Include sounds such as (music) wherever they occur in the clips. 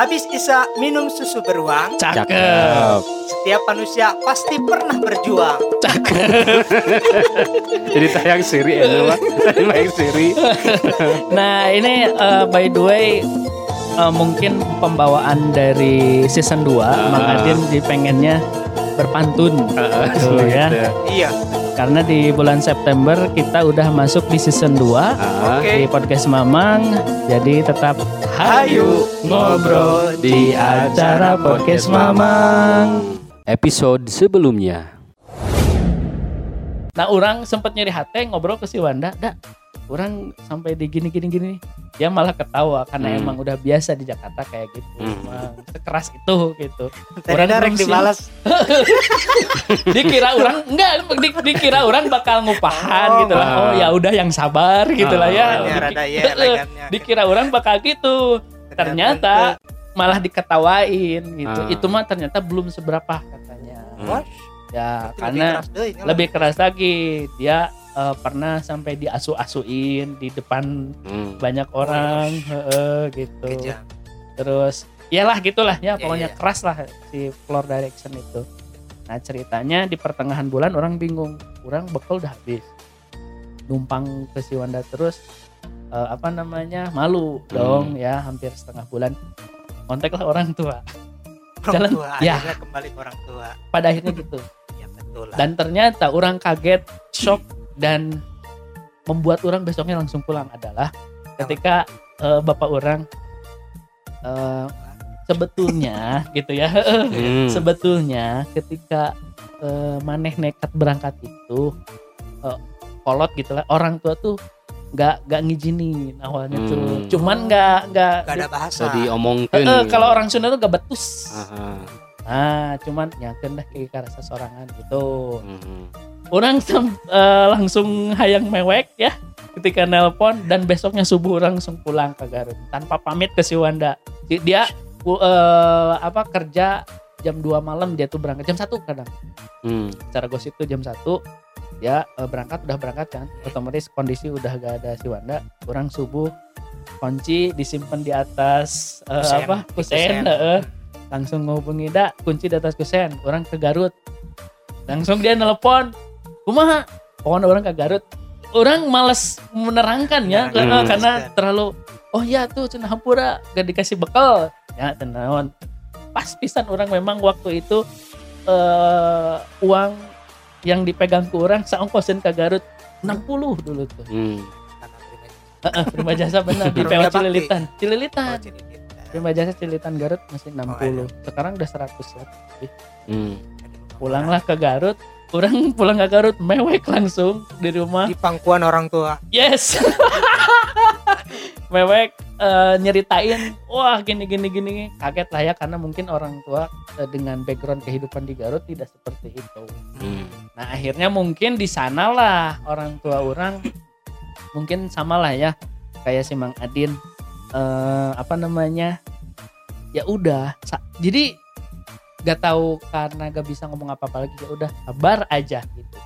Habis Isa minum susu beruang, Cakep. setiap manusia pasti pernah berjuang. Cakep. (laughs) Jadi tayang siri ya Pak. (laughs) Tayang siri. (laughs) Nah ini eh, by the way eh, mungkin pembawaan dari season 2 Mang Adin di pengennya berpantun gitu ya. Iya. Karena di bulan September kita udah masuk di season 2 Ah, Oke. di podcast Mamang. Jadi tetap Hayu ngobrol di acara podcast Mamang. Episode sebelumnya. Nah, orang sempat nyeri hati ngobrol ke si Wanda, dah, orang sampai di gini gini gini. Dia malah ketawa karena Hmm. emang udah biasa di Jakarta kayak gitu. Hmm. Emang sekeras itu gitu. (laughs) Orang direct dibalas. (laughs) Dikira orang enggak di- dikira orang bakal ngupahan Oh, gitu lah. ah. Oh ya udah yang sabar gitu lah ya. Rada ya Heeh, (laughs) elegannya. Dikira orang bakal gitu. Ternyata malah diketawain gitu. Ah. Itu mah ternyata belum seberapa katanya. Wah, Ya, itu karena lebih keras deh, lebih keras lagi dia eh, pernah sampai diasu-asuin di depan Hmm. banyak orang heeh, gitu kejam. terus iyalah gitulah ya Ya, pokoknya ya, ya. keras lah si floor direction itu nah ceritanya di pertengahan bulan orang bingung orang bekal udah habis numpang ke si Wanda terus eh, apa namanya malu dong ya hampir setengah bulan kontak lah orang tua Orang Jalan- tua, ya. akhirnya kembali ke orang tua. pada akhirnya gitu Ya betul lah. dan ternyata orang kaget shock dan membuat orang besoknya langsung pulang adalah ketika eh, bapak orang eh, sebetulnya (laughs) gitu ya Hmm. sebetulnya ketika eh, maneh nekat berangkat itu eh, kolot gitu lah orang tua tuh nggak nggak ngizinin awalnya tuh Hmm. cuman nggak nggak Gak ada bahasa. So diomongkeun. Eh, eh, kalau orang Sunda tuh gak betus Aha. nah cuman nyakeun dah kayak rasa sorangan gitu Mhm. Orang sem- eh, langsung hayang mewek ya ketika nelpon dan besoknya subuh orang langsung pulang ke Garut tanpa pamit ke si Wanda Di- dia eh, apa kerja jam 2 malam dia tuh berangkat jam satu kadang Hmm. secara gosip tuh jam satu dia eh, berangkat udah berangkat kan otomatis kondisi udah gak ada si Wanda orang subuh kunci disimpan di atas Kusen, apa kusen kusen. heeh. langsung ngubungi dak kunci di atas kusen orang ke Garut langsung dia nelpon kumaha pokoknya orang ke Garut orang males menerangkan ya Ya, karena, hmm. karena terlalu oh ya tuh cenah hampura gak dikasih bekal ya tenawan pas pisan orang memang waktu itu eh uang yang dipegang ke orang saongkosin ke Garut 60 dulu tuh Hmm. Prima jasa benar di PO. Cililitan Oh, Cililitan gitu. prima jasa Cililitan Garut masih 60 iya. sekarang udah 100 lah Hmm. pulanglah ke Garut orang pulang ke Garut mewek langsung di rumah. Di pangkuan orang tua. yes. (laughs) Mewek eh, nyeritain wah gini gini gini. Kaget lah ya karena mungkin orang tua eh, dengan background kehidupan di Garut tidak seperti itu. Hmm. nah akhirnya mungkin di sanalah orang tua orang. Mungkin sama lah ya kayak si Mang Adin. Eh, apa namanya? Ya udah sa- jadi gak tahu karena gak bisa ngomong apa-apa lagi ya udah sabar aja gitu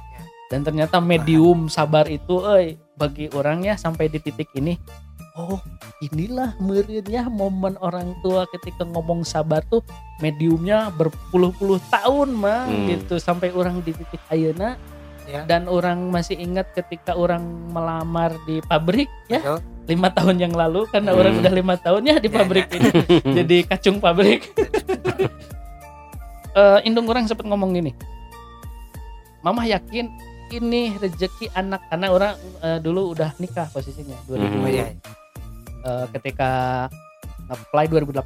dan ternyata medium sabar itu eh bagi orangnya sampai di titik ini oh inilah merinya momen orang tua ketika ngomong sabar tuh mediumnya berpuluh-puluh tahun mah Hmm. gitu sampai orang di titik ayeuna Ya. dan orang masih ingat ketika orang melamar di pabrik ya Betul. lima tahun yang lalu karena Hmm. orang udah lima tahun ya di Ya, pabrik ini (laughs) jadi kacung pabrik (laughs) Eh, indung orang sempat ngomong gini mama yakin ini rezeki anak karena orang eh, dulu udah nikah posisinya 2000 Hmm. Iya. eh, ketika apply 2018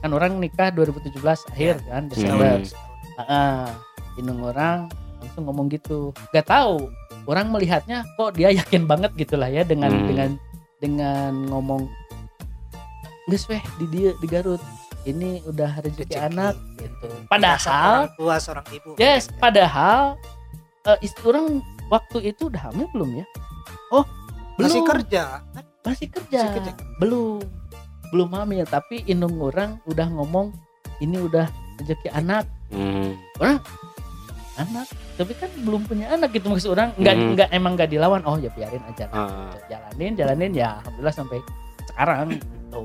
kan orang nikah 2017 akhir kan Desember Hmm. Heeh. indung orang langsung ngomong gitu gak tahu orang melihatnya kok dia yakin banget gitulah ya dengan Hmm. dengan dengan ngomong weh di dia di Garut ini udah rezeki Rezeki. anak gitu padahal orang tua seorang ibu. yes padahal eh, istri orang waktu itu udah hamil belum ya oh belum masih kerja. masih kerja, Masih kerja. belum belum hamil tapi indung orang udah ngomong ini udah rezeki anak Hmm. anak tapi kan belum punya anak gitu maksud orang nggak Hmm. nggak emang nggak dilawan oh ya biarin aja lah. Ah. jalanin jalanin ya alhamdulillah sampai sekarang gitu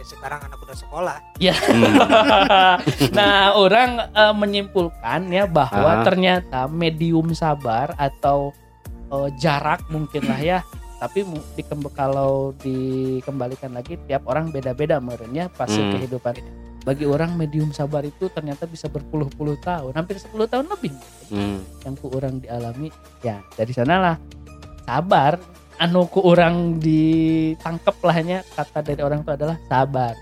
Ya, sekarang anak udah sekolah. Hmm. (laughs) nah, orang eh, menyimpulkan ya bahwa Ah. ternyata medium sabar atau eh, jarak mungkin lah ya. Tapi dikem- kalau dikembalikan lagi tiap orang beda-beda merenya fase Hmm. kehidupan. Bagi orang medium sabar itu ternyata bisa berpuluh-puluh tahun, hampir 10 tahun lebih Hmm. yang ku orang dialami. Ya, dari sanalah sabar anu ku orang ditangkep lahnya kata dari orang itu adalah sabar.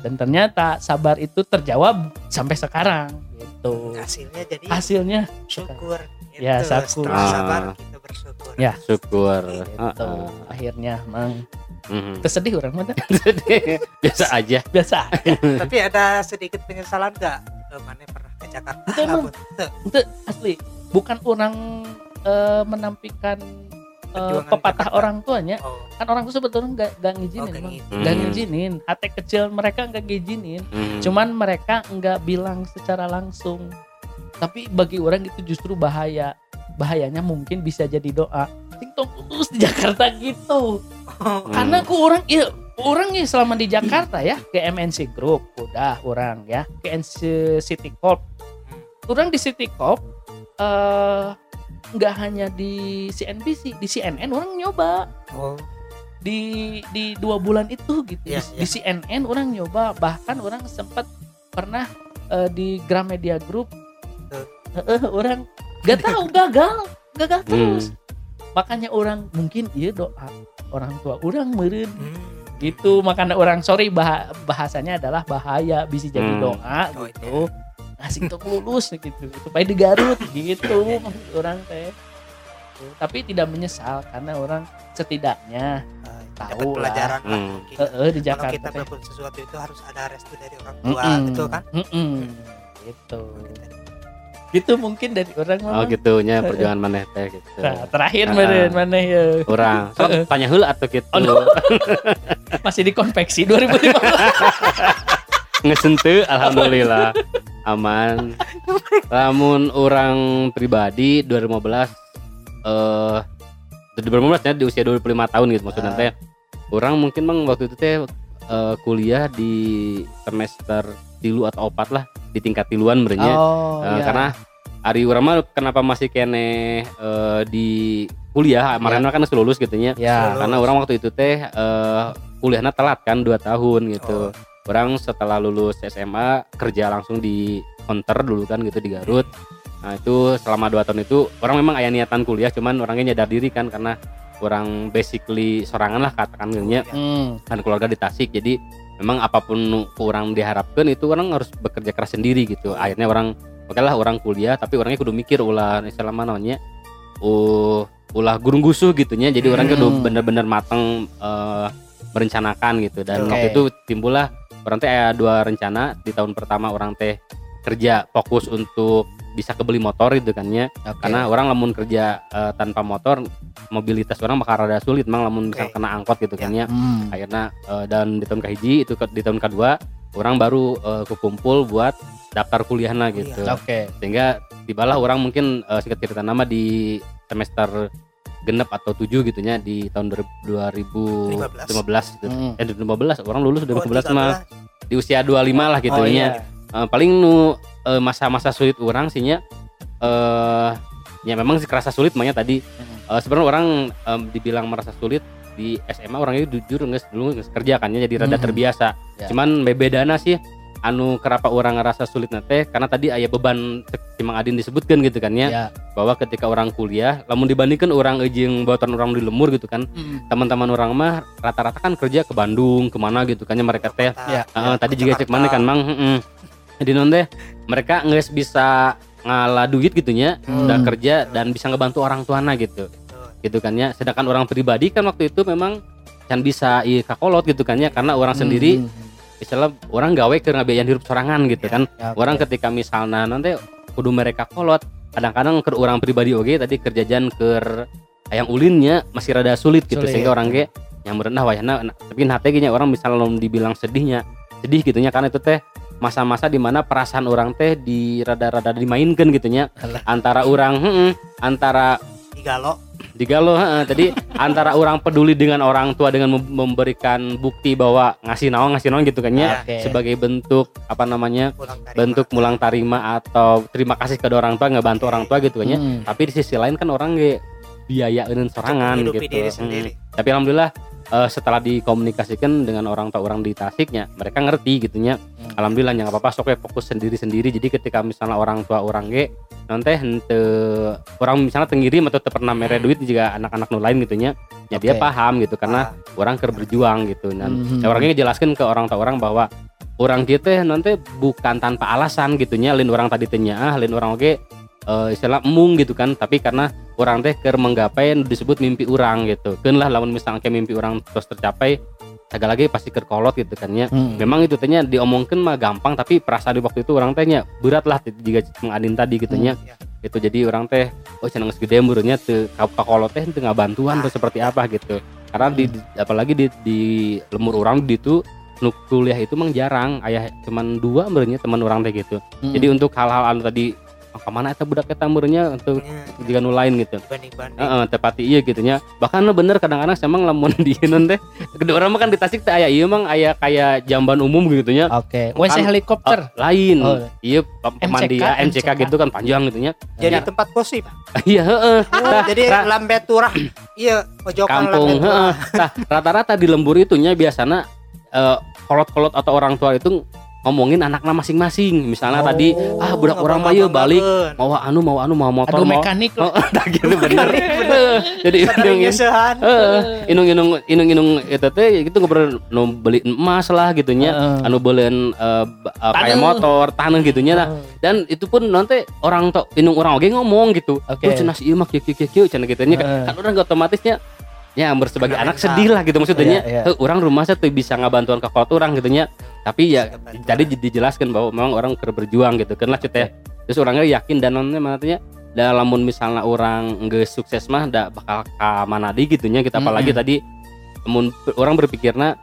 Dan ternyata sabar itu terjawab sampai sekarang gitu. Hasilnya jadi Hasilnya syukur. Ya, Gitu. syukur. Ah. sabar kita bersyukur. Ya. Syukur. gitu. Heeh. Akhirnya mang Mhm. tersedih orang mana (laughs) Biasa aja. biasa. (laughs) Tapi ada sedikit penyesalan nggak? Eh, Mana pernah ke Jakarta? Itu asli bukan orang eh, menampikan eh, pepatah Jakarta. orang tuanya Oh, kan orang tuh sebetulnya nggak nggak ngizinin oh, nggak Hmm. ngizinin. Hati kecil mereka nggak ngizinin. Mhm. cuman mereka nggak bilang secara langsung. Tapi bagi orang itu justru bahaya. Bahayanya mungkin bisa jadi doa. TikTok lulus di Jakarta gitu. Oh, Hmm. karena aku orang ya orang ya selama di Jakarta ya ke MNC Group udah orang ya ke NC City Corp. Orang di City Corp eh nggak hanya di CNBC di CNN orang nyoba. Oh, di di dua bulan itu gitu Iya, di, di CNN orang nyoba. Bahkan orang sempat pernah eh, di Gramedia Group. Eh, eh, orang gak tahu (laughs) gagal gagal Hmm. terus. Makanya orang mungkin iya doa orang tua orang meren hmm. gitu makanya orang sorry bah- bahasanya adalah bahaya bisa jadi Hmm. doa Oh, gitu ngasih untuk lulus gitu supaya di Garut gitu maksud orang teh tapi tidak menyesal karena orang setidaknya Eh, Tahu dapat lah. pelajaran lah Hmm. mungkin. eh, eh, di Kalau Jakarta kita teh. melakukan sesuatu itu harus ada restu dari orang tua, Mm-mm. betul kan? Mm-mm. gitu gitu mungkin dari orang Oh mah gitunya perjuangan maneh teh gitu. nah, terakhir Ah. meren mana ya Orang (laughs) sok tanya heula atuh gitu. Oh, no. (laughs) masih dikonveksi 2015 (laughs) Ngesente alhamdulillah aman. Lamun orang pribadi 2015 eh 2015 ya di usia 25 tahun gitu maksudnya Ah. teh. Orang mungkin bang waktu itu teh eh, kuliah di semester tilu atau opat lah di tingkat tiluan berenya. oh Eh, iya. karena Ari urang mah kenapa masih kene eh, di kuliah kemarin mah kan lulus gitu ya Lulus. Karena orang waktu itu teh eh, kuliahnya telat kan 2 tahun gitu. Oh. Orang setelah lulus SMA kerja langsung di counter dulu kan gitu di Garut. Nah itu selama 2 tahun itu orang memang aya niatan kuliah cuman orangnya nyadar diri kan karena orang basically sorangan lah katakan Oh, nya iya. Hmm. kan keluarga di Tasik jadi memang apa pun nu orang diharapkan itu orang harus bekerja keras sendiri gitu akhirnya orang oke lah orang kuliah tapi orangnya kudu mikir ulah selama namanya uh ulah gurung gusuh gitunya jadi orang kudu Hmm. bener-bener mateng eh, merencanakan gitu dan Oke. waktu itu timbullah orang teh ada dua rencana di tahun pertama orang teh kerja fokus untuk bisa kebeli motor itu kan ya Oke. karena orang lamun kerja eh, tanpa motor mobilitas orang bakal rada sulit mang lamun Oke. kena angkot gitu kan ya Hmm. akhirnya eh, dan di tahun kehiji itu ke- di tahun kedua orang baru eh, kekumpul buat daftar kuliahnya gitu Oke. sehingga tibalah orang mungkin eh, singkat cerita nama di semester genep atau tujuh gitunya di tahun 2015 gitu. Hmm. eh 2015 orang lulus Oh, 2015 mah di usia 25 lah gitu Oh, nya iya. Eh, paling nu eh, masa-masa sulit orang sih nya eh ya memang sih kerasa sulit makanya tadi Hmm. Eh, sebenarnya orang em, dibilang merasa sulit di SMA orangnya jujur nggak dulu nggak kerja kan ya jadi rada Mhm. terbiasa Ya. cuman bedana sih anu kenapa orang ngerasa sulit nate karena tadi ayah beban cek si Mang Adin disebutkan gitu kan ya Ya. bahwa ketika orang kuliah lamun dibandingkan orang ejeng buatan orang di lemur gitu kan Hmm. teman-teman orang mah rata-rata kan kerja ke Bandung ke mana gitu kan ya mereka teh Ya. Eh, tadi juga cek mana kan mang heeh. jadi non teh mereka nggak bisa ngalah duit gitunya Hmm. udah kerja dan bisa ngebantu orang tuana gitu gitu kan ya sedangkan orang pribadi kan waktu itu memang kan bisa i kakolot gitu kan ya karena orang sendiri Hmm. misalnya orang gawe ke ngabiayan hidup sorangan gitu Ya. kan Ya, oke. orang ketika misalnya nanti kudu mereka kolot kadang-kadang ke orang pribadi oke tadi kerjaan ke ayang ulinnya masih rada sulit gitu Sulit. sehingga orang ge yang merendah wayahna tapi hati gini orang misalnya belum dibilang sedihnya sedih gitunya karena itu teh masa-masa di mana perasaan orang teh di rada-rada dimainkan gitunya Alah. antara orang heeh, antara Digalo. jika lo heeh, tadi antara orang peduli dengan orang tua dengan mem- memberikan bukti bahwa ngasih naon ngasih naon gitu kan ya Oke. sebagai bentuk apa namanya tarima. bentuk mulang tarima atau terima kasih ke orang tua ngebantu orang tua gitu kan ya Mm. tapi di sisi lain kan orang ge biayain sorangan menghidupi gitu diri Mm. sendiri. tapi alhamdulillah eh, setelah dikomunikasikan dengan orang tua orang di Tasiknya mereka ngerti gitunya Hmm. alhamdulillah yang apa apa sok we fokus sendiri sendiri jadi ketika misalnya orang tua orang ge nanti hente orang misalnya tengirim atau pernah mere duit juga anak-anak nu lain gitunya ya dia Oke. paham gitu karena Ah, orang ker berjuang gitu. Dan Mhm. ya orangnya jelaskan ke orang tua orang bahwa orang dia teh nanti bukan tanpa alasan gitunya lain orang tadi tanya ah lain orang oke eh, istilah emung gitu kan. Tapi karena orang teh ker menggapai disebut mimpi orang gitu. Kan lah lamun misalnya mimpi orang terus tercapai segala lagi pasti kerkolot gitu kan ya Mm. memang itu tehnya diomongkan mah gampang tapi perasaan di waktu itu orang tehnya berat lah jika mengadin tadi gitu nya iya. itu jadi orang teh oh cenah geus gede umurnya teu kakolot teh teu bantuan atau seperti apa gitu karena di, di- apalagi di, di lemur orang di itu kuliah itu emang jarang ayah cuman dua menurutnya teman orang teh gitu Mm. jadi untuk hal-hal anu tadi oh, ke mana eta budak eta menurutnya untuk Ya, jika nu lain gitu dibanding-banding. Heeh, tepati iya gitunya. Bahkan lo bener kadang-kadang emang lamun (laughs) di nun teh gede orang mah kan di Tasik teh aya ieu emang aya kayak jamban umum gitu nya. Oke, WC Kan- helikopter. Oh, lain. Oh. Iya pem- pemandi ya, MCK, MCK. gitu kan panjang gitu nya. Jadi Ya. tempat gosip. (laughs) Iya heeh. Oh, jadi lambe turah. (clears throat) Iya, pojokan Kampung heeh. Nah, rata-rata di lembur itunya biasana eh, kolot-kolot atau orang tua itu ngomongin anaknya masing-masing. Misalnya Oh. tadi ah budak orang mah ieu balik mau anu mau anu mau motor Aduh mau mekanik (laughs) Oh, lah. tak gitu bener. (laughs) Jadi Sadarinya sehan. Heeh, inung-inung inung-inung itu teh gitu ngobrol nu beli emas lah gitunya Heeh. anu beliin eh, ba- eh, kayak motor tanah gitunya nah dan itu pun nanti orang tok inung orang oge ngomong gitu Oke. oh cenah si ieu mah kieu kieu kieu cenah gitunya Heeh. kan orang otomatisnya ya hampir sebagai Kena anak sedih lah gitu maksudnya. Iya, iya. Heuh, orang rumah saya tuh bisa ngabantuan ke kota orang gitunya tapi ya jadi dijelaskan bahwa memang orang berjuang gitu. Kan lah cut ya. Terus orangnya yakin dan nanti maksudnya dalam misalnya orang nggak sukses mah ndak bakal ke mana di gitunya kita apalagi Mm-mm. tadi mun orang berpikirnya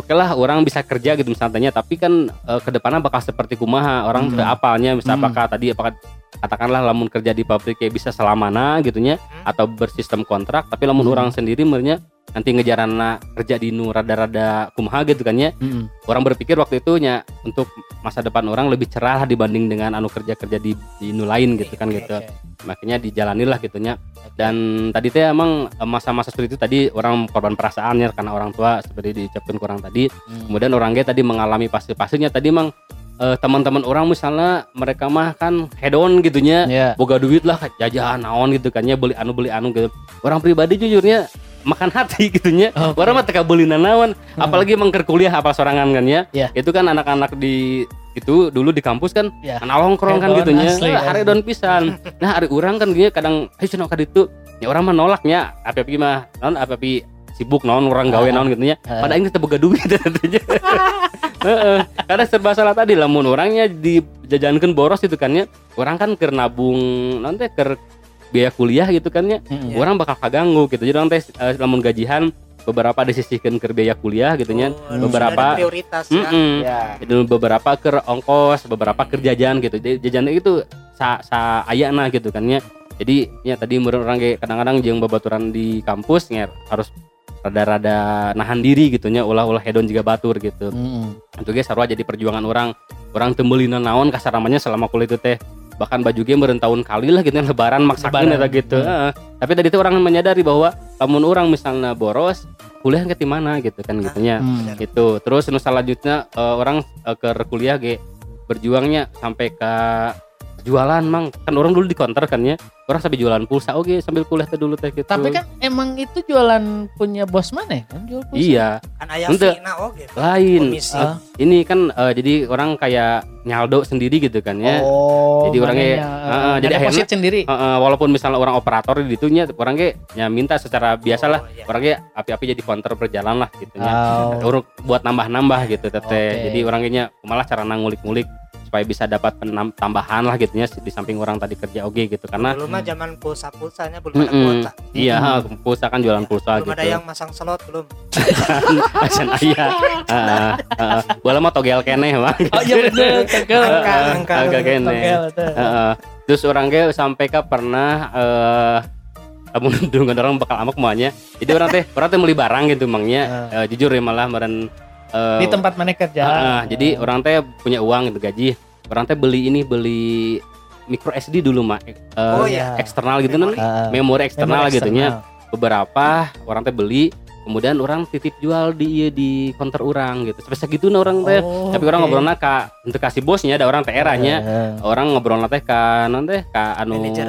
oke lah orang bisa kerja gitu misalnya tapi kan eh, ke depannya bakal seperti kumaha. Orang Mm. teu apalnya misal Mm. apakah tadi apakah katakanlah lamun kerja di pabrik kayak bisa selamana gitunya Hmm. atau bersistem kontrak tapi lamun Mm. orang sendiri merenya nanti ngejarana kerja di nu rada-rada kumaha gitu kan ya Mm. orang berpikir waktu itu nya untuk masa depan orang lebih cerah dibanding dengan anu kerja-kerja di di nu lain gitu kan Oke, gitu Oke. makanya dijalani lah gitunya dan tadi teh emang eh, masa-masa seperti itu tadi orang korban perasaannya karena orang tua seperti diucapkan kurang tadi Mm. kemudian orangnya tadi mengalami fase-fasenya tadi emang eh, teman-teman orang misalnya mereka mah kan head on gitunya. Ya. boga duit lah jajan naon gitu kan ya beli anu beli anu gitu. Orang pribadi jujurnya makan hati (laughs) gitunya. Oke. orang mah teka beli nanawan Hmm. apalagi emang keur kuliah apa sorangan kan ya. Iya. itu kan anak-anak di itu dulu di kampus kan Ya. anak kan gitunya. asli, Nah, hari don pisan. Nah hari orang kan gini kadang ayo cenah ka ditu ya orang mah nolaknya apa apa mah non apa apa sibuk naon orang gawe naon gitu nya Ah. pada ini teu boga duit (laughs) tentunya Heeh. karena serba salah tadi lamun orangnya dijajankan boros itu kan ya orang kan keur nabung nanti keur biaya kuliah gitu kan ya Mm. orang bakal kaganggu gitu jadi orang teh eh, lamun gajian beberapa disisihkan ke biaya kuliah gitu nya Oh, beberapa- prioritas ya. Mm-mm. Ya. itu beberapa ke ongkos beberapa ke jajan gitu jadi jajan itu sa, sa ayana gitu kan ya jadi ya tadi menurut orang kayak kadang-kadang jeung babaturan di kampus nger harus rada-rada nahan diri gitu nya ulah-ulah hedon juga batur gitu Mm. itu guys sarua jadi perjuangan orang orang tembelina naon kasar namanya selama kuliah itu teh bahkan baju game meureun tahun kali lah gitu lebaran maksakeun Lebaran. eta gitu Hmm. Heeh. tapi tadi itu orang menyadari bahwa lamun orang misalnya boros kuliah ke mana gitu kan gitunya Mm. itu terus nu selanjutnya eh, orang eh, ke kuliah ge berjuangnya sampai ke jualan mang kan orang dulu di counter kan ya orang sampai jualan pulsa oke sambil kuliah teh dulu teh gitu Tapi kan emang itu jualan punya bos mana ya? Kan jual pulsa. iya Kan aya Ente. fina oge. lain Komisi. Eh, ini kan eh, jadi orang kayak nyaldo sendiri gitu kan ya Oh, Jadi orangnya, mananya, heeh, eh, jadi ngedeposit akhirnya- sendiri. Eh, eh, walaupun misalnya orang operator di itunya orang ge ya minta secara biasa lah Oh, iya. orangnya api-api jadi counter berjalan lah gitu ya Oh. Urut buat nambah-nambah gitu teteh Oke. jadi orangnya malah cara ngulik-ngulik supaya bisa dapat penam- tambahan lah gitu ya di samping orang tadi kerja oke gitu karena dulu mah zaman pulsa-pulsanya belum ada Mm-mm. kuota. iya ha, pulsa kan jualan pulsa belum gitu ada yang masang slot belum. Acan aya Heeh, heeh. bola mah togel keneh mah (laughs) Oh iya bener, tegel. Angka, angka. Agak kene. Heeh. terus orang ge sampai ke pernah eh lamun (laughs) dengan orang bakal amak semuanya jadi orang teh orang teh beli barang gitu emangnya Eh, jujur ya malah meren eh, Di tempat mana kerja. Ah, ah, jadi orang teh punya uang gitu gaji. Orang teh beli ini beli micro SD dulu mah eh, Oh, iya. eksternal gitu Memori. Ah, memori eksternal gitu nya beberapa orang teh beli kemudian orang titip jual di ieu di counter orang gitu. Sampai segitu orang teh. Oh, tapi orang oke. ngobrolnya ka untuk kasih bosnya ada orang teh eranya Eh, orang ngobrol teh ka non teh ka anu Manajer.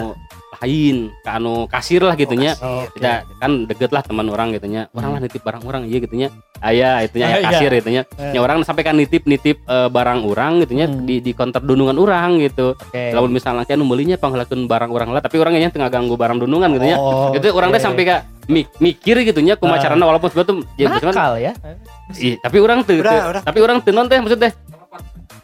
Lain ka anu kasir lah gitunya Oh, kasir. kita kan deket lah teman orang gitunya orang lah nitip barang orang iya gitunya ayah itunya Ah, ya iya. kasir gitunya Eh. ya orang sampai kan nitip nitip eh, barang orang gitunya Hmm. di di counter dunungan orang gitu Oke. kalau misalnya kan belinya panggalakeun barang orang lah tapi orangnya tengah ganggu barang dunungan gitunya Oh, itu orang teh oke. sampai kak mik- mikir gitunya kumacarana walaupun sebetulnya tuh ya ya. Tapi orang tuh tapi orang tuh non teh maksudnya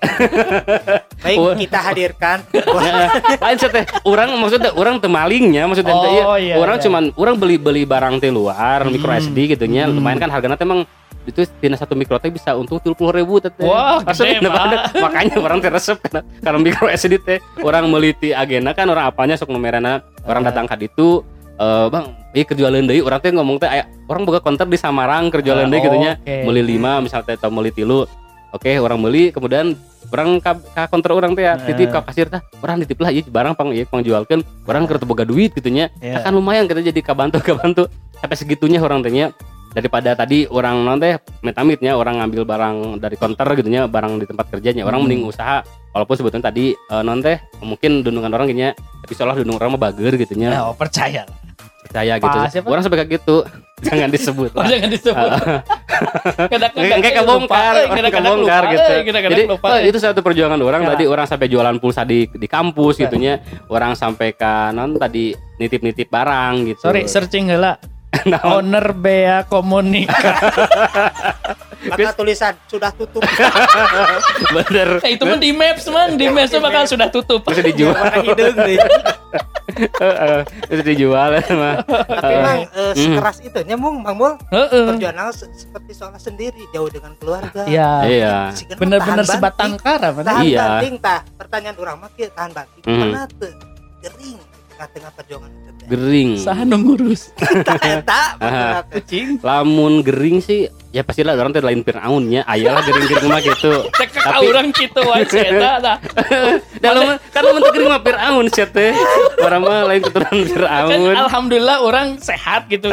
(laughs) Baik, Oh. kita hadirkan. (laughs) Ya, lain sih teh orang maksudnya orang teu malingnya maksudnya Oh, iya, iya, orang iya. cuman orang beli beli barang teh luar micro Hmm. SD gitu nya Hmm. lumayan kan harganya emang itu tina satu mikro teh bisa untung tujuh puluh ribu teh Wah, Maksudnya, gede, daripada- Pak. makanya orang teh resep karena karena micro SD teh orang meliti agenda kan orang apanya sok numerana orang Ah. datang ke itu eh bang ini kerjualan deui orang teh ngomong teh orang boga konter di Samarang kerjualan deui Ah, gitu nya oke. beli lima misalnya teh atau beli tilu oke orang beli kemudian orang ka, ka konter orang teh ya Nah. titip ka kasir tah orang titip lah ieu barang pang ieu pang jualkeun orang keur boga duit gitu nya Iya. kan lumayan kita jadi kabantu kabantu sampai segitunya orang teh nya daripada tadi orang non teh metamitnya orang ngambil barang dari konter gitu nya barang di tempat kerjanya orang Hmm. mending usaha walaupun sebetulnya tadi eh, non teh mungkin dunungan orang gini tapi seolah dunungan orang mah bager gitu nya Nah, oh, percaya. percaya gitu Pas, orang sampai kayak gitu (laughs) jangan disebut (laughs) Oh, lah. jangan disebut. (laughs) Kadang-kadang Enggak eh, kebongkar, eh, kadang-kadang gitu. eh, kadang-kadang Jadi lupa, oh, itu satu perjuangan orang Ya. tadi orang sampai jualan pulsa di di kampus Ya. gitunya. Orang sampai ke non tadi nitip-nitip barang gitu. Sorry, searching heula. Naon? Owner Bea Komunika. Maka tulisan sudah tutup. bener. Eh, itu mah di Maps man, di Maps bakal sudah tutup. Terus dijual, Warna hidung deh. Heeh, terus dijual mah. Tapi emang eh, sekeras itu nyamung Bang Mul. Perjuangan se- seperti seolah sendiri jauh dengan keluarga. Iya. Iya. Bener-bener sebatang kara man. Tahan Iya. banting tah. Pertanyaan orang mah kieu tahan banting. Teu gering tengah-tengah perjuangan itu. teh. Gering. Saha nu ngurus. Eta. Kucing. Lamun gering sih ya pastilah orang teh lain Firaunnya. Ayalah gering-gering mah gitu. (laughs) Cek ka Tapi- urang kitu wae eta tah. Dalam kan lamun teh gering mah Firaun sih teh. Orang mah lain keturunan Firaun. alhamdulillah orang sehat gitu.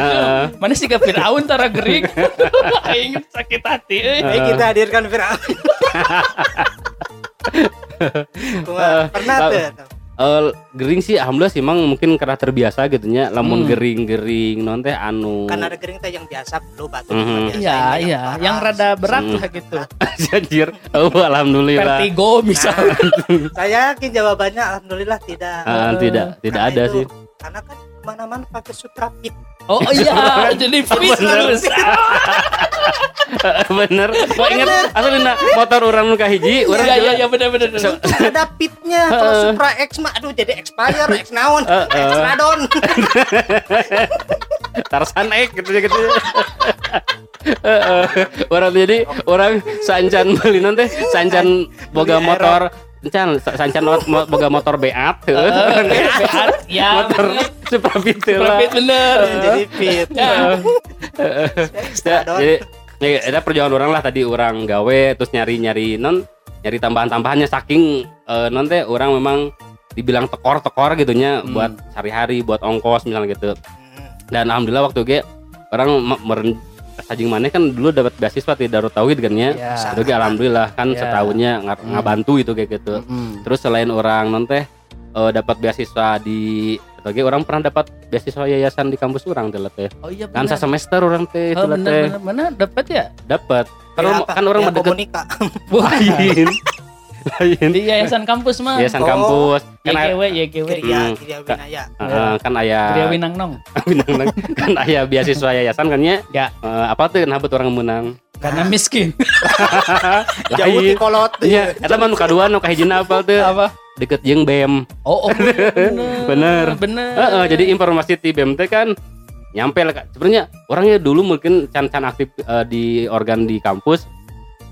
Mana sih ke Firaun tara gerik. (laughs) Aing sakit hati euy. Baik kita hadirkan Firaun. (laughs) Kumaha? Pernah Lah- tuh. Eh, gering sih alhamdulillah sih emang mungkin karena terbiasa gitu nya lamun Hmm. gering-gering non teh anu Kan ada gering teh yang biasa belum batu juga biasa. Iya, iya, parah. yang rada berat Hmm. lah gitu. (laughs) anjir oh alhamdulillah Vertigo misalnya. (laughs) Saya yakin jawabannya alhamdulillah tidak. Ah, tidak tidak Karena ada itu- sih Karena kan ke mana-mana pakai sutra pit. Oh iya, (laughs) jadi fit Bener. terus. (laughs) bener. Gua inget asalnya motor orang nu kahiji orang Iya, iya, iya benar benar. ada pitnya (laughs) kalau Supra X mah aduh jadi expire X naon. X radon. Tarsan X gitu gitu Heeh. orang jadi orang sancan beli nanti sancan boga motor Encan, sancan mo- boga motor Beat (laughs) Beat, ya. motor. Supra Beat lah Profit bener. jadi pit Ya. X Ya, jadi ya, ada perjuangan orang lah tadi orang gawe terus nyari nyari non nyari tambahan tambahannya saking eh, non teh orang memang dibilang tekor tekor gitunya Hmm. buat sehari-hari buat ongkos misalnya gitu Hmm. dan alhamdulillah waktu ge orang me- meren sajing mana kan dulu dapat beasiswa di Darut Tauhid kan ya Ya. itu ge alhamdulillah kan Ya. setahunnya nga- Hmm. ngabantu itu kayak gitu Mm. terus selain orang non teh eh, dapat beasiswa di ge orang pernah dapat beasiswa yayasan di kampus orang teh teh Oh iya kan semester orang teh Oh, itu teh benar mana dapat ya? dapat kan Ya, kan orang Ya, deket komunika (laughs) lain Di yayasan kampus mah. yayasan Oh. kampus kan aya- YGW YGW. Geria Hmm. Geria Winaya eh, kan aya Gria Winang Nong. (laughs) Winang- kan aya beasiswa yayasan kan ya Ya. Eh, apa tuh kenapa tuh orang menang Karena miskin. (laughs) jauh di kolot iya eta mah nu kadua nu kahijina apa tuh Apa? deket jeung BEM Oh, oh bener. (laughs) Bener. Bener. Heeh, jadi informasi di BEM teh kan nyampe lah Kak. sebenarnya orangnya dulu mungkin can-can aktif eh, di organ di kampus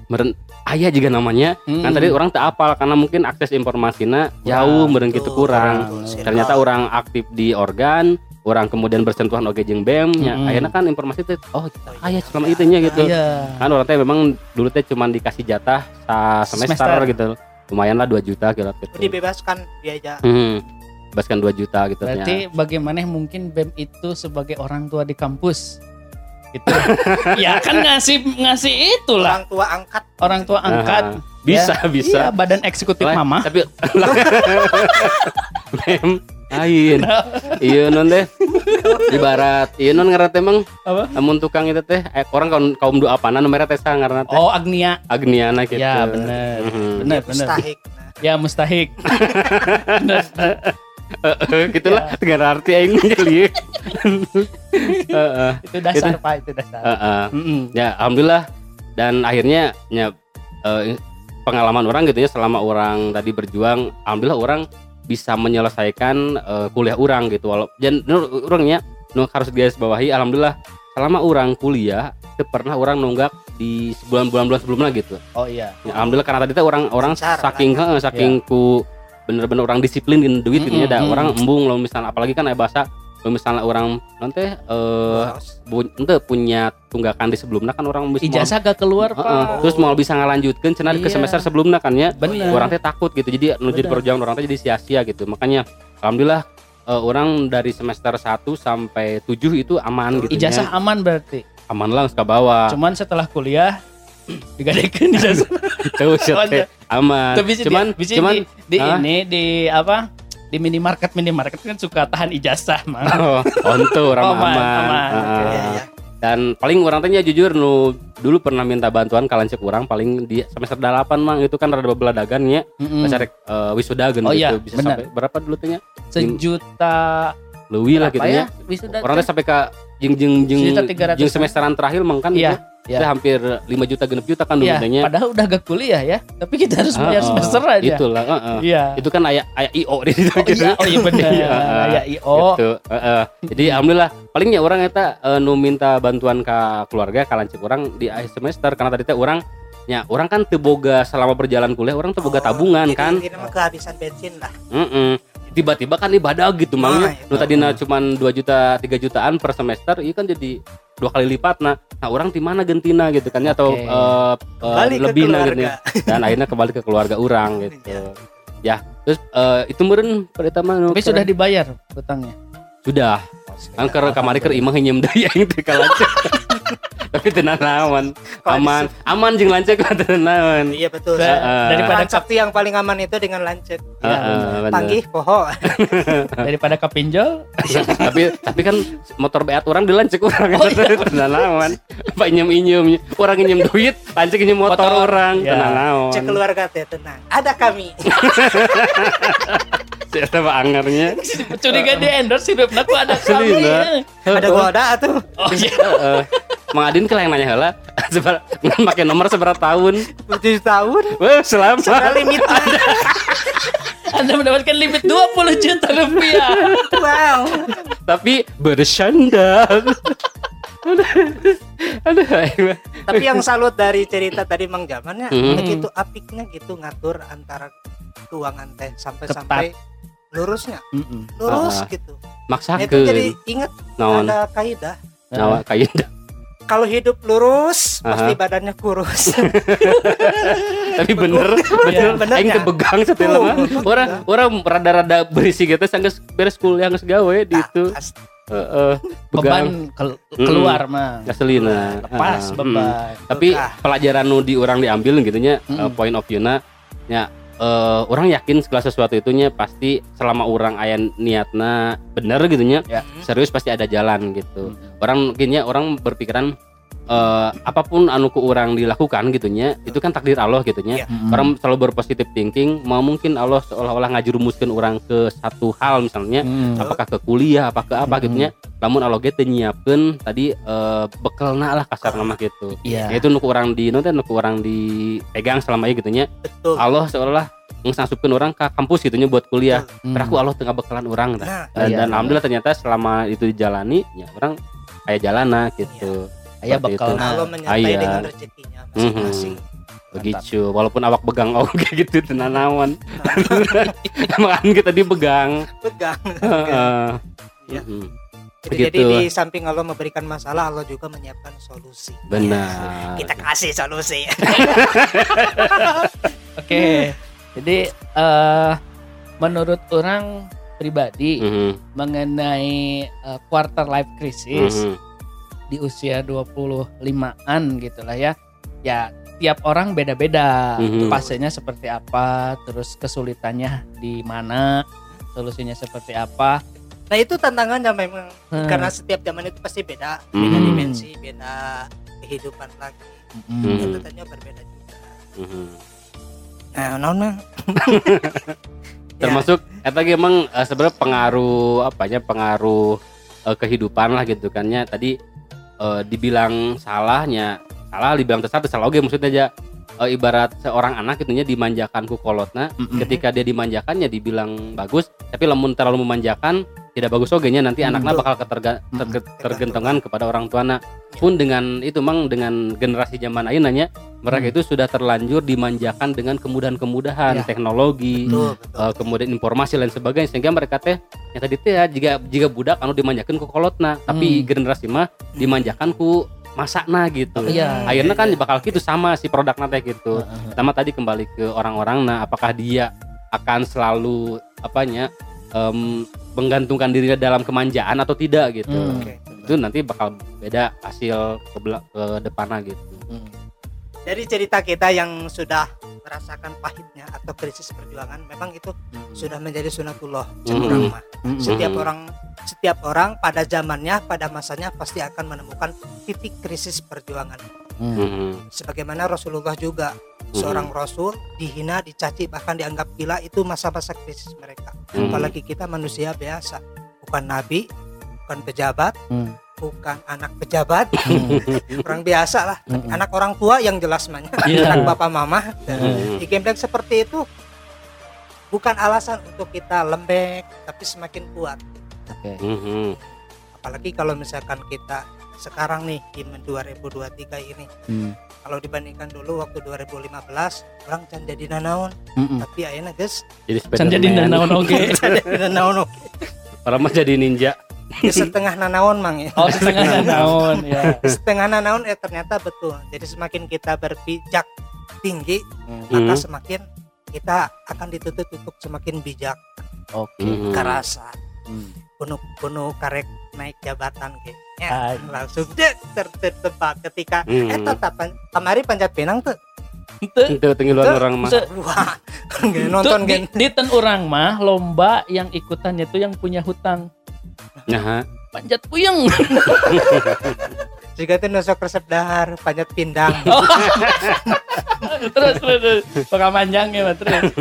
meren ayah juga namanya Hmm. kan tadi orang tak apal karena mungkin akses informasinya jauh meren gitu kurang Betul, ternyata orang aktif di organ orang kemudian bersentuhan oke jeung BEM nya Mm-mm. akhirnya kan informasi itu oh kita kaya selama itu nya gitu Iya. kan orang teh memang dulu teh cuman dikasih jatah sa semester, Semester. gitu lumayan lah 2 juta gitu dibebaskan biaya hmm, bebaskan 2 juta gitu nya. Berarti bagaimana mungkin BEM itu sebagai orang tua di kampus? Gitu. (laughs) ya kan ngasih ngasih itulah orang tua angkat orang tua angkat. Aha. bisa bisa Iya, badan eksekutif Lah, mama. tapi (laughs) mem lain iya non teh ibarat iya non ngaran teh emang Apa? namun tukang itu teh eh, orang kaum kaum doa apa nomornya teh sa ngaranna teh Oh, Agnia. Agniana gitu Ya, bener. Mhm. Bener, bener. mustahik nah, Ya, mustahik. (laughs) bener. Heeh, gitulah dengan arti aing jadi (laughs) Itu dasar, Pak, itu dasar. heeh. Mm-mm. ya alhamdulillah. Dan akhirnya ya eh, pengalaman orang gitu ya selama orang tadi berjuang alhamdulillah orang bisa menyelesaikan eh, kuliah orang gitu. Walau dan orangnya nu harus garis bawahi alhamdulillah selama orang kuliah itu pernah orang nunggak di bulan-bulan bulan sebelumnya gitu. Oh iya. Ya, alhamdulillah karena tadi teh orang orang Lancar, saking heeh, saking ku bener-bener orang disiplin di duit gitu ya da Mm-mm, orang embung loh misalnya. Apalagi kan ada bahasa kalau misalnya orang nanti eh bu- ente punya tunggakan di sebelumnya kan orang bisa Ijazah gak keluar, Heeh, Pak. terus mau bisa ngalanjutkan cenah ke Iya. semester sebelumnya kan ya Bener. orang teh takut gitu jadi menuju perjuangan orang teh jadi sia-sia gitu makanya alhamdulillah eh, orang dari semester 1 sampai 7 itu aman gitu Ijazah aman berarti. aman lah ke bawah Cuman setelah kuliah (clears throat) digadekeun ijazah. (laughs) Teh. aman cuman di, cuman di, di Hah? ini di apa? Di minimarket minimarket kan suka tahan ijazah, Mang. (laughs) oh, onto orang Oh, aman, aman, aman. Heeh. Oke. Iya, iya. dan paling orang tanya jujur nu dulu pernah minta bantuan kalian cek orang paling di semester 8 mang itu kan rada beladagan ya Mm-mm. Pas arek, eh, wisuda Hmm. Oh gitu iya, bisa benar. sampai berapa dulu tanya Sejuta Lewi lah gitu ya Wisuda orang teh? teh sampai ke jeng jeng jeng jeng semesteran terakhir mang kan Iya, itu iya. teh hampir 5 juta genep juta kan dulu Iya, tanya padahal udah gak kuliah ya, tapi kita harus bayar Heeh, semester aja. itulah heeh. Iya. itu kan aya aya IO di situ Oh iya, oh iya benar. Iya. Ya IO. gitu heeh. jadi alhamdulillah palingnya orang eta eh, nu minta bantuan ke keluarga kalian cek orang di akhir semester karena tadi teh orang ya orang kan teboga selama berjalan kuliah orang teboga Oh, tabungan jadi kan Ini mah kehabisan bensin lah. Mm-mm. Tiba-tiba kan ibadah gitu mangnya Ah, iya. nu tadinya cuman 2 juta 3 jutaan per semester iya kan jadi dua kali lipat. Nah nah orang di mana gentina gitu kan ya atau Oke. eh, eh, ke lebih nah, gitu dan akhirnya kembali ke keluarga orang (laughs) gitu. Ya terus eh, itu meren pada taman Tapi sudah dibayar hutangnya. sudah. Kan ke kamari ke imah nyem aing teh kalancek (laughs) tapi tenan naon aman aman jeung lancek mah tenan naon Iya betul. Heeh. daripada Transaksi yang paling aman itu dengan lancet. Ya, Heeh, bener. Panggih poho. (laughs) daripada kapinjol tapi tapi kan motor beat orang dilancek orang Oh, iya. (laughs) tenan naon apa inyem inyem orang inyem duit lancek inyem motor, Motor, orang ya. tenan naon Cek keluarga teh tenang. Ada kami. (laughs) Saya mah angernya curiga di endorse hidupnya kok ada kami. Ada goda atuh. Oh iya. Heeh. Mang Adin kalau yang nanya heula (laughs) sebar pakai nomor seberapa tahun 7 tahun. Wah, selamat. Sudah limitnya. (laughs) Anda mendapatkan limit 20 juta rupiah. wow. Tapi bersandar. (laughs) Aduh. Tapi yang salut dari cerita tadi Mang Jamannya Hmm. begitu apiknya gitu ngatur antara keuangan teh sampai-sampai lurusnya. Lurus Ah. gitu. Maksakeun. Itu jadi ingat naon ada kaidah. nawa kain Kalau hidup lurus Aha. pasti badannya kurus. (laughs) tapi bener bener bener aing nya. teu begang setelah orang orang rada-rada berisi gitu sanggeus beres kuliah geus gawe di itu Nah, heeh begang Beban kel- keluar mah. gaselina Lepas Heeh, beban. mm. tapi pelajaran nu di orang diambil gitu nya Mm. eh, point of view-na nya eh, orang yakin segala sesuatu itunya pasti selama orang aya niatna bener gitu nya Ya. serius pasti ada jalan gitu Mm. orang mungkinnya orang berpikiran eh, apa pun anu ku orang dilakukan gitunya itu kan takdir Allah gitunya Iya. Mm-mm. orang selalu berpositif thinking mau mungkin Allah seolah-olah ngajurumuskeun orang ke satu hal misalnya Mm. apakah ke kuliah apa ke apa Mm-mm. gitunya namun Allah ge teu nyiapkeun tadi eh, bekelna lah kasar nama gitu Iya. Ya, itu nuku orang di nu teh nuku orang dipegang selama ini gitunya Betul. Allah seolah ngasupkeun orang ke kampus gitunya buat kuliah Mm. Teraku Allah tengah bekalan orang. Nah, dan, Iya. dan alhamdulillah ternyata selama itu dijalani ya orang kayak jalana gitu Aya Seperti bekal itu. Allah menyertai iya. dengan rezekinya masing-masing. begitu walaupun awak begang oh (laughs) kayak gitu tenanawan (laughs) makan kita dibegang Pegang. (laughs) Heeh. Iya. Mhm. Jadi, di samping Allah memberikan masalah, Allah juga menyiapkan solusi. benar Kita kasih solusi. Oke. Jadi eh menurut orang pribadi Mhm, mengenai eh, quarter life crisis. Di usia 25-an gitu lah ya. Ya tiap orang beda-beda. Mhm. Fasenya seperti apa, terus kesulitannya di mana, solusinya seperti apa. Nah itu tantangannya memang Hmm. karena setiap zaman itu pasti beda, beda Hmm. dimensi, beda kehidupan lagi. Mm. Hmm. Berbeda juga. Mhm. Nah, non. (laughs) Ya, termasuk eta ge emang eh, sebenarnya pengaruh apanya pengaruh eh, kehidupan lah gitu kan ya tadi eh, dibilang salahnya. Salah dibilang tersatu salah oke maksudnya aja eh, ibarat seorang anak itunya dimanjakan ku kolotna Mm-mm. ketika dia dimanjakannya dibilang bagus tapi lamun terlalu memanjakan tidak bagus oge nya nanti Hmm, anaknya bakal keterga- Hmm. terge- tergentongan kepada orang tuana pun dengan itu mang dengan generasi zaman ayeuna nya mereka Hmm. itu sudah terlanjur dimanjakan dengan kemudahan-kemudahan Ya. teknologi Betul, betul. eh, kemudian informasi lain sebagainya sehingga mereka teh yang tadi teh ya jika jika budak anu dimanjakan ku kolotna tapi Hmm. generasi mah dimanjakan ku masakna gitu Iya. akhirnya kan Iya, iya. bakal gitu sama si produknya teh gitu Heeh. pertama tadi kembali ke orang-orang nah apakah dia akan selalu apanya em, menggantungkan dirinya dalam kemanjaan atau tidak gitu Hmm. Oke. itu nanti bakal beda hasil ke, ke depannya gitu Mm. Dari cerita kita yang sudah merasakan pahitnya atau krisis perjuangan, memang itu sudah menjadi sunatullah cek Mm. orang mah. Mm-mm. Setiap Mm. orang setiap orang pada zamannya, pada masanya pasti akan menemukan titik krisis perjuangan. Mm. Mhm. Sebagaimana Rasulullah juga seorang rasul dihina, dicaci, bahkan dianggap gila itu masa-masa krisis mereka. Mhm. Apalagi kita manusia biasa, bukan nabi, bukan pejabat, Mm. Bukan anak pejabat, Mm. orang biasa lah. Mm-mm. Anak orang tua yang jelas mahnya, Iya. anak bapak mama. Mhm. Di game seperti itu bukan alasan untuk kita lembek, tapi semakin kuat. Oke. Mhm. Apalagi kalau misalkan kita sekarang nih di 2023 ini, Mm. kalau dibandingkan dulu waktu 2015 orang can jadi nanaon, Mm-mm. tapi ayeuna geus jadi Can jadi nanaon oge. (laughs) can jadi nanaon oke. orang mah jadi ninja Geus setengah nanaon mang ya. Oh setengah (laughs) nanaon ya. Setengah nanaon eh ternyata betul. Jadi semakin kita berpijak tinggi, Mm. maka Mhm. semakin kita akan dituntut untuk semakin bijak, Oke. Mhm. karasa. Mm. penuh penuh karek naik jabatan gitu ya langsung dek ter tertebak ketika Hmm. eh tatapan kemari panjat pinang tuh itu tinggalan Tuh, orang mah wah (laughs) nonton di, gen di ten orang mah lomba yang ikutannya tuh yang punya hutang Nah, panjat puyeng. Jika tuh nusuk resep dahar panjat pindang. Terus terus, terus. bakal panjang ya terus.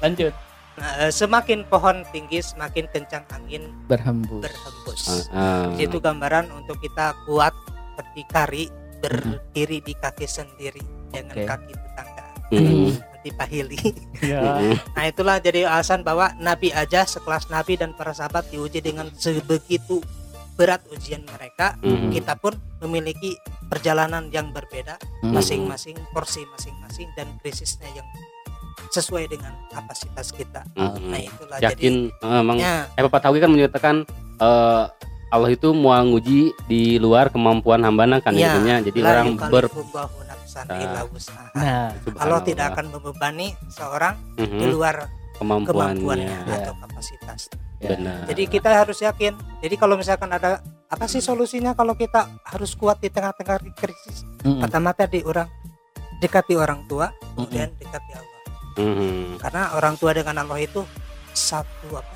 Lanjut. Nah, semakin pohon tinggi semakin kencang angin berhembus. berhembus. Ah, itu gambaran untuk kita kuat berdikari berdiri di kaki sendiri jangan Oke. kaki tetangga. Mhm, nanti pahili (laughs) ya mhm. Nah itulah jadi alasan bahwa Nabi aja sekelas Nabi dan para sahabat diuji dengan sebegitu berat ujian mereka. Mhm. Kita pun memiliki perjalanan yang berbeda, Hmm. masing-masing porsi masing-masing dan krisisnya yang sesuai dengan kapasitas kita. Mhm. Nah itulah yakin eh, emang jadinya eh Bapak Tawi kan menyatakan eh, Allah itu mau nguji di luar kemampuan hambana kan Iya, intinya jadi orang ber yukallifullahu nafsan Ah. illa wus'aha. nah Allah Subhanallah. tidak akan membebani seorang Mhm, di luar kemampuannya kemampuannya Ya. atau kapasitas. ya. benar Jadi kita harus yakin. Jadi kalau misalkan ada apa sih solusinya kalau kita harus kuat di tengah-tengah krisis? Mm-mm. Pertama tadi orang dekati orang tua, kemudian dekati Allah. Mhm, Karena orang tua dengan Allah itu satu apa?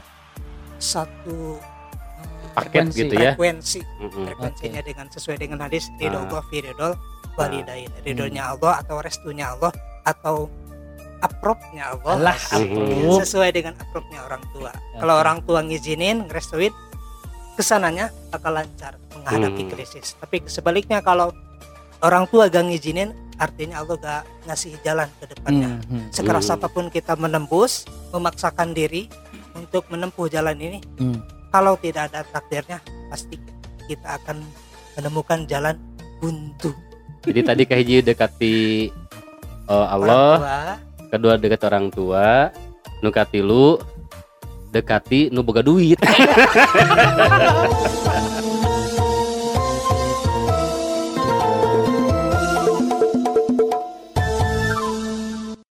Satu hmm, paket Frekuensi. gitu ya frekuensi. Mhm, Frekuensinya dengan sesuai dengan hadis ridho Ah. Ridhol walidain. Ridhonya Allah atau restunya Allah atau apropnya Allah. Approve. sesuai dengan approve-nya orang tua. Ya. Kalau orang tua ngizinin, ngerestuin, ke sananya bakal lancar menghadapi Hmm. krisis. Tapi sebaliknya kalau orang tua gak ngizinin, artinya Allah gak ngasih jalan ke depannya. Mm, mm, Sekeras Hmm. apa pun kita menembus, memaksakan diri untuk menempuh jalan ini, mm. kalau tidak ada takdirnya, pasti kita akan menemukan jalan buntu. Jadi tadi kahiji dekati Orang Allah kedua dekat orang tua nu katilu dekati nu boga duit (laughs)